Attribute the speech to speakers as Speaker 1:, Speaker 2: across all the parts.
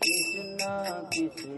Speaker 1: Krishna, Krishna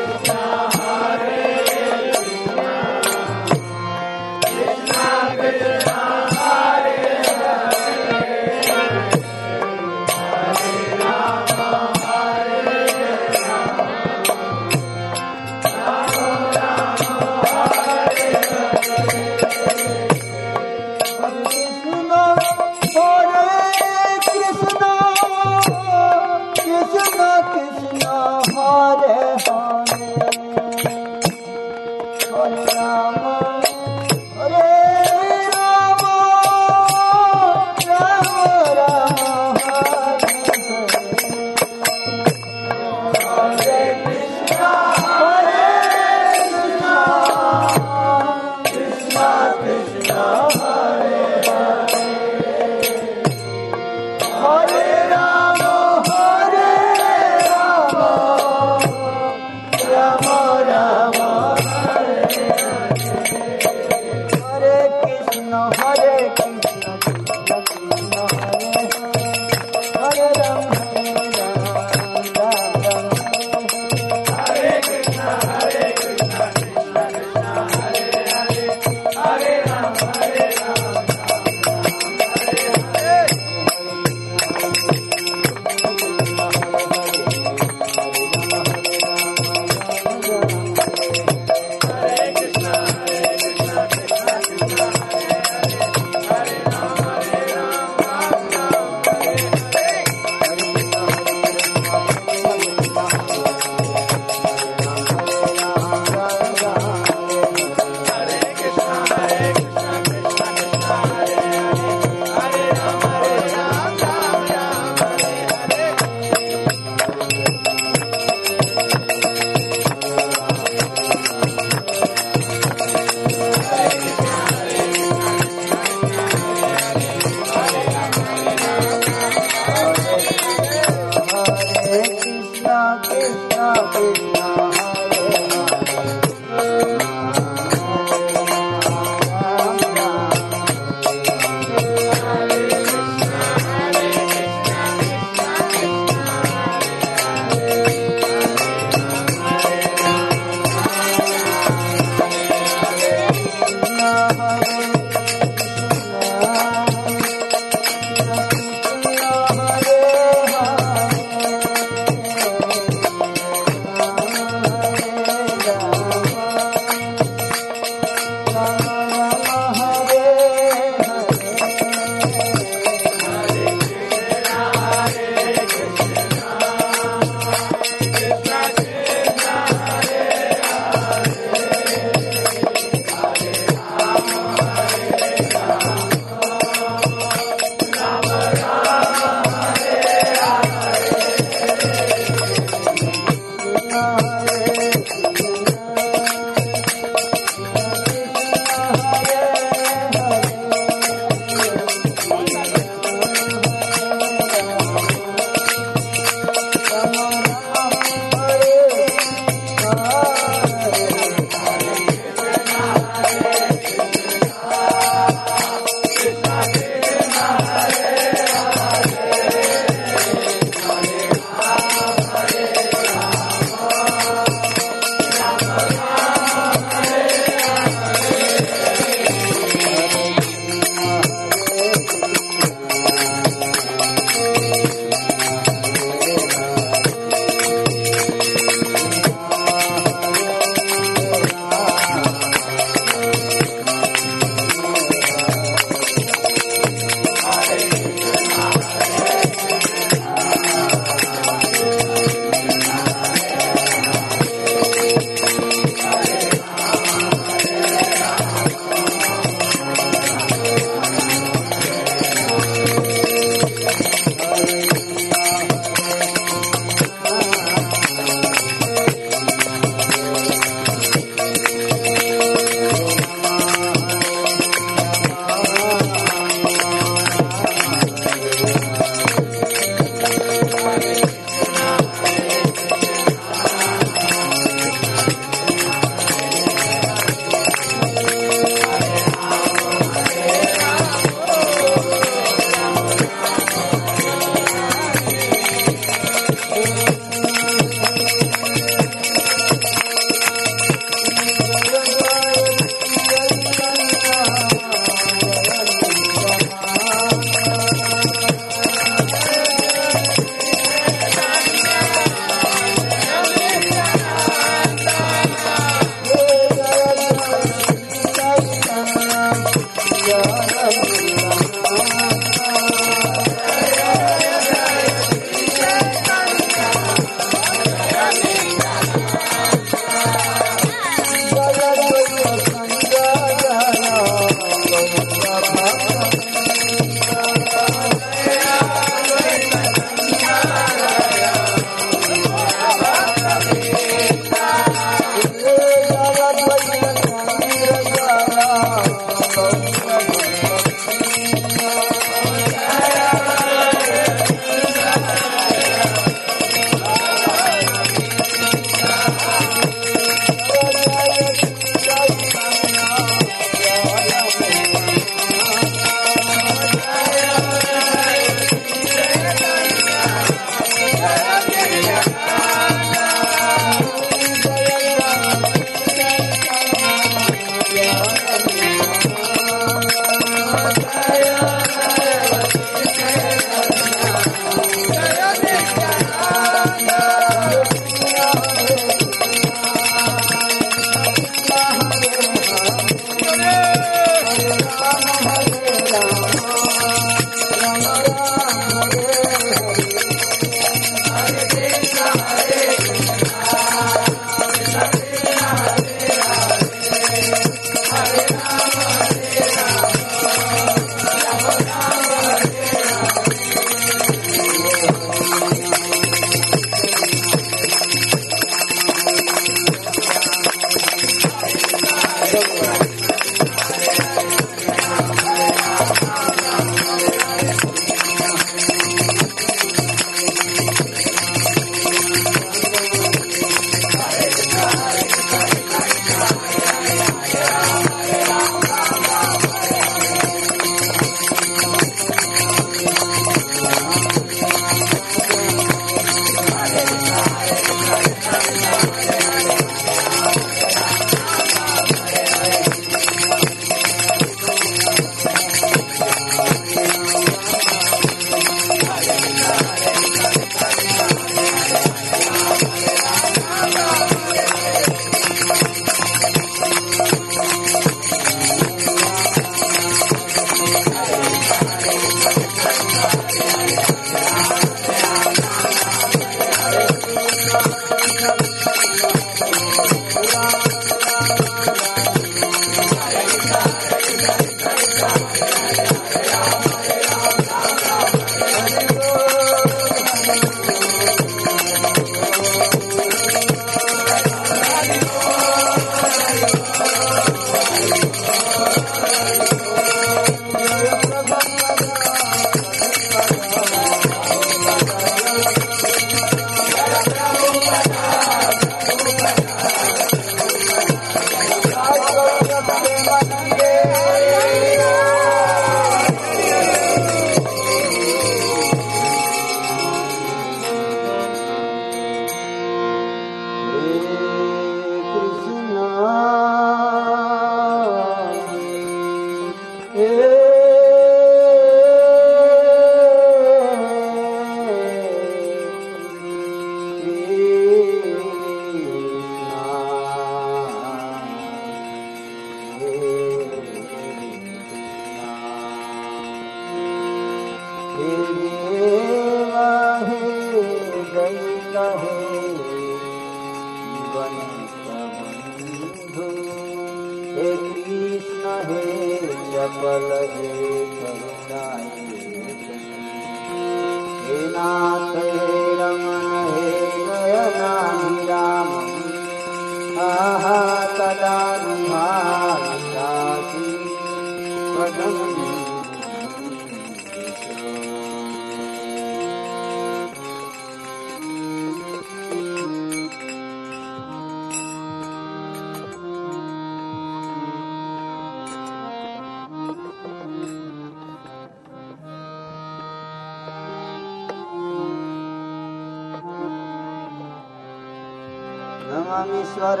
Speaker 2: नमामीश्वर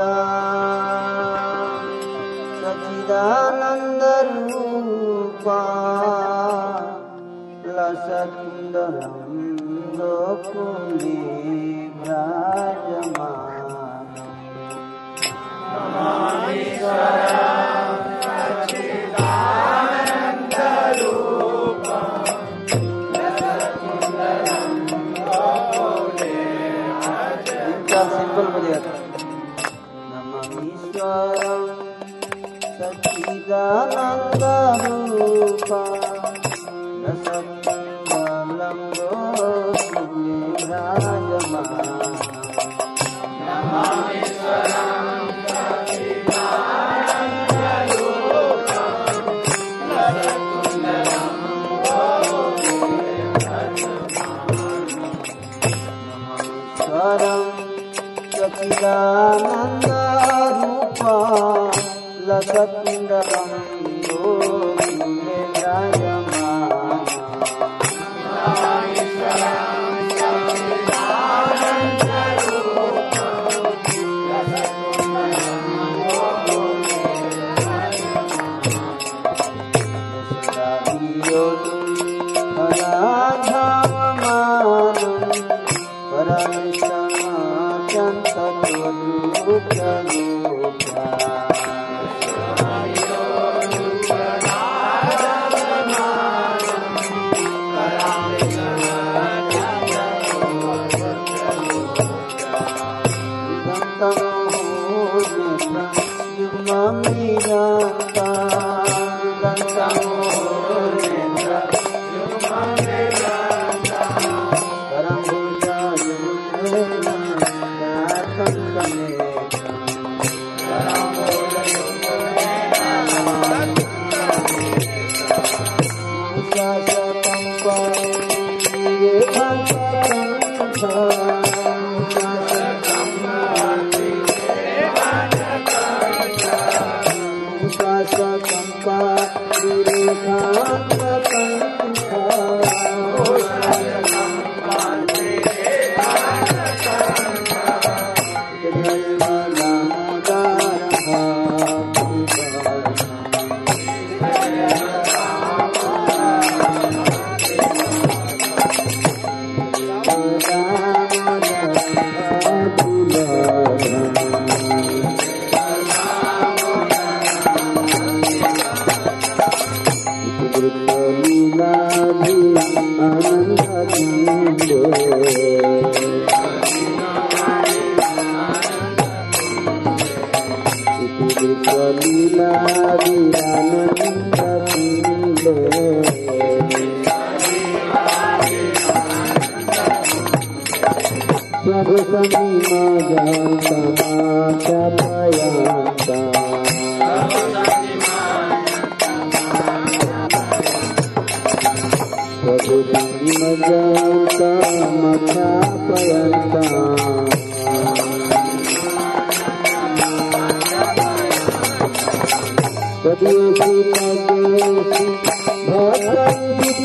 Speaker 2: सचिदानन्दरूपा लसकुन्दलं लोकुले Thank मतम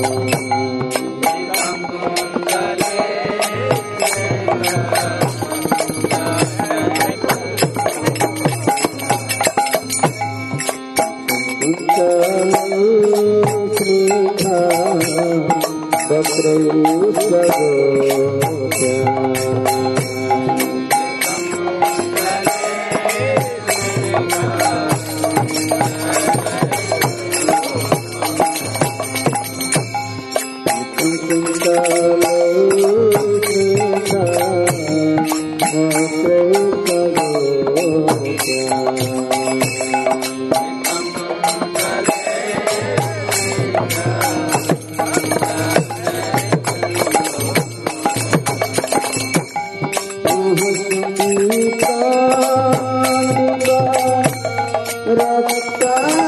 Speaker 1: रक्ता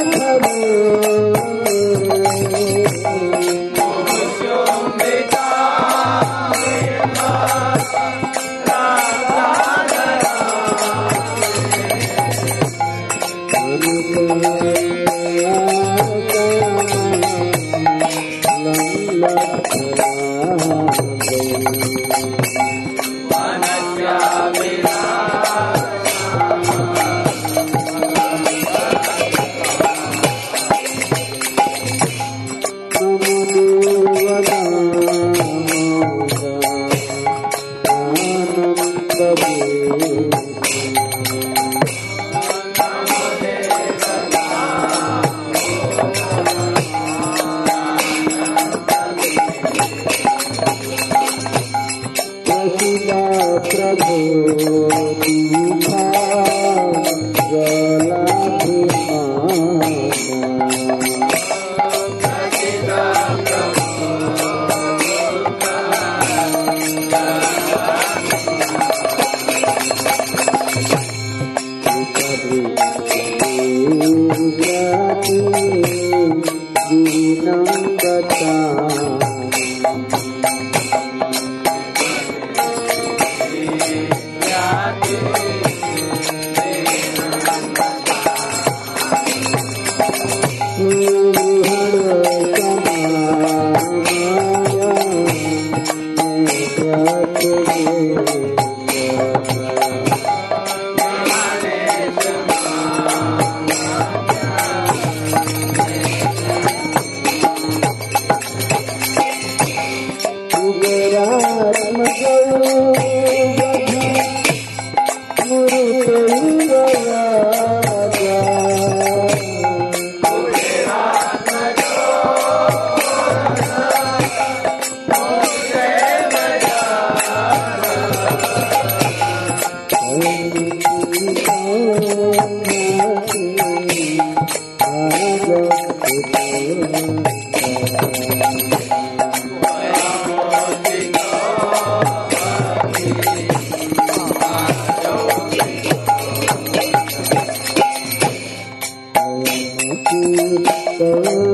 Speaker 2: Hare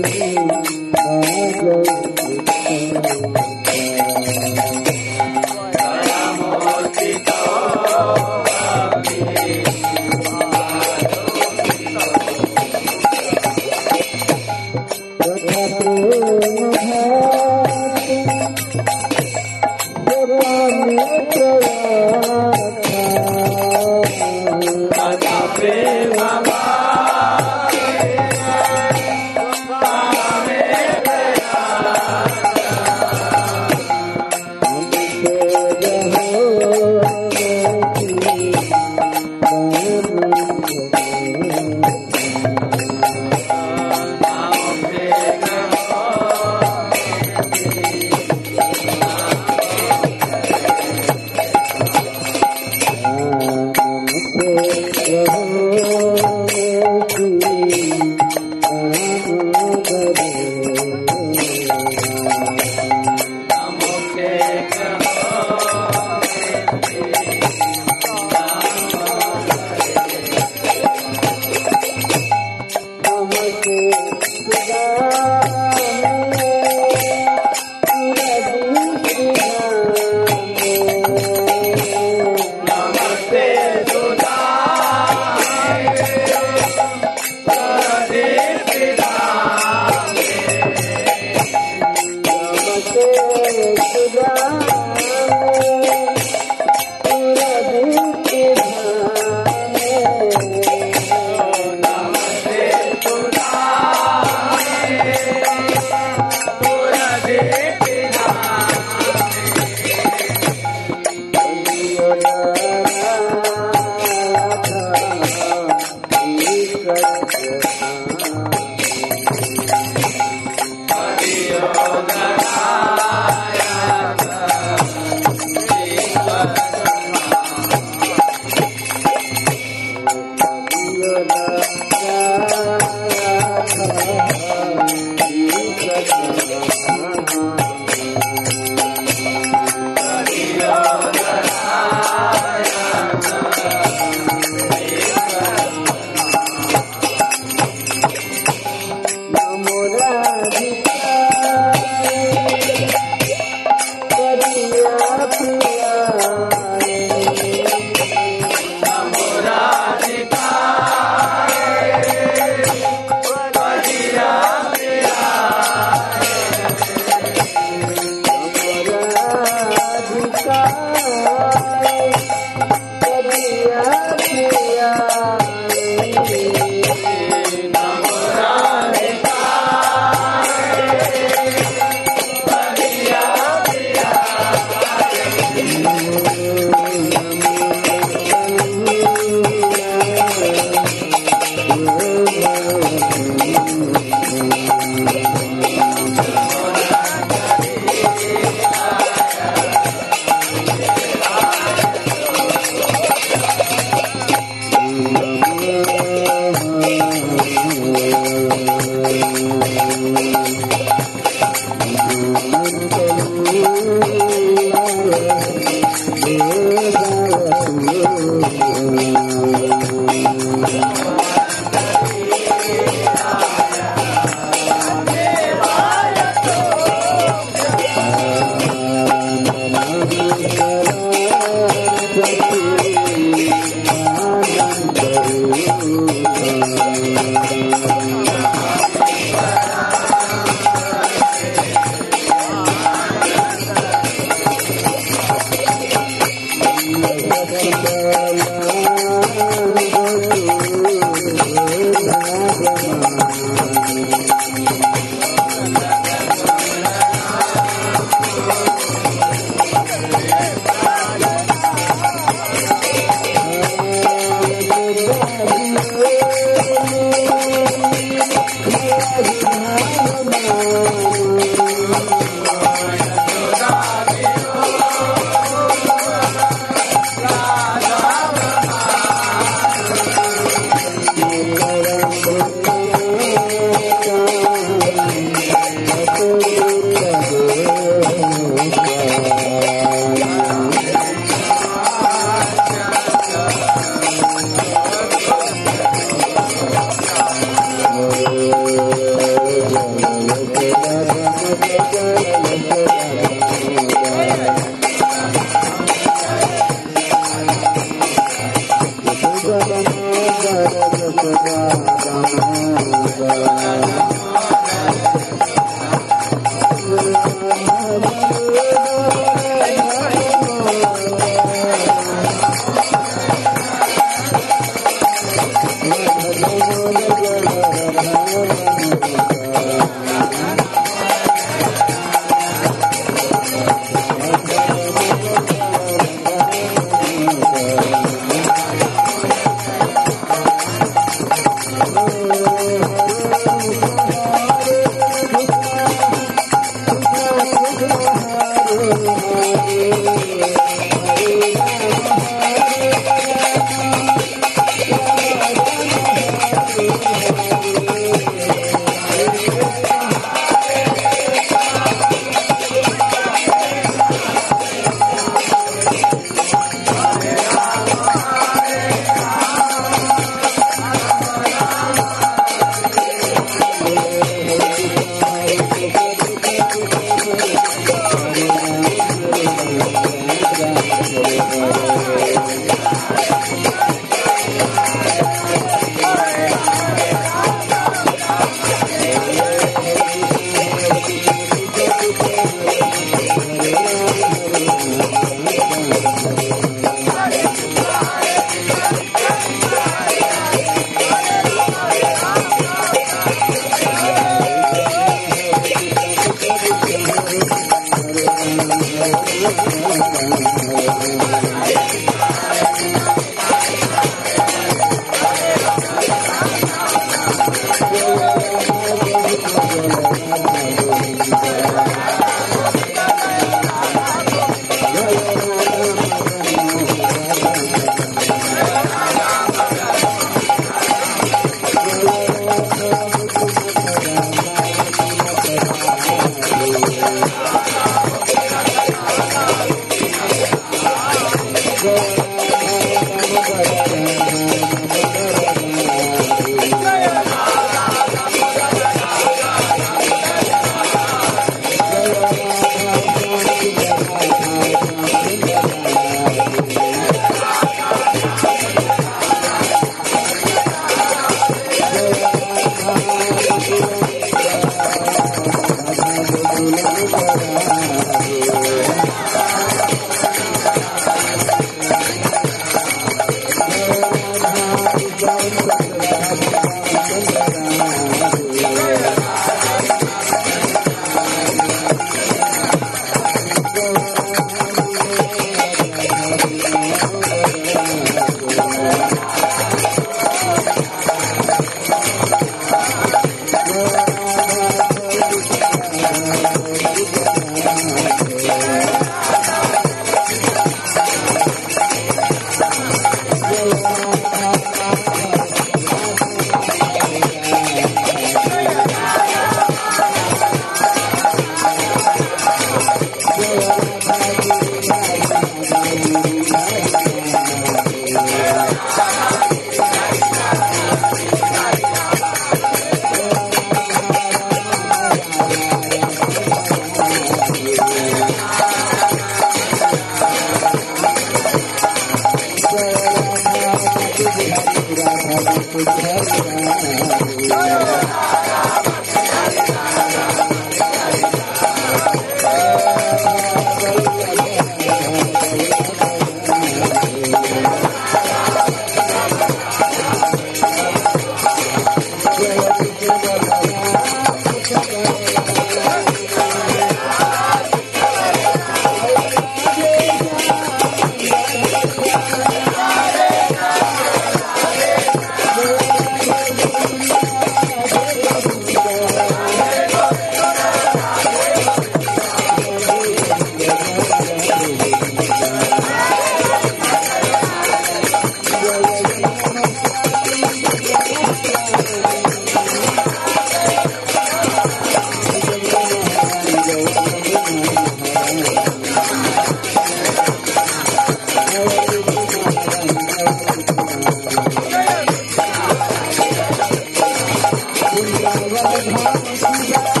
Speaker 2: 我需要。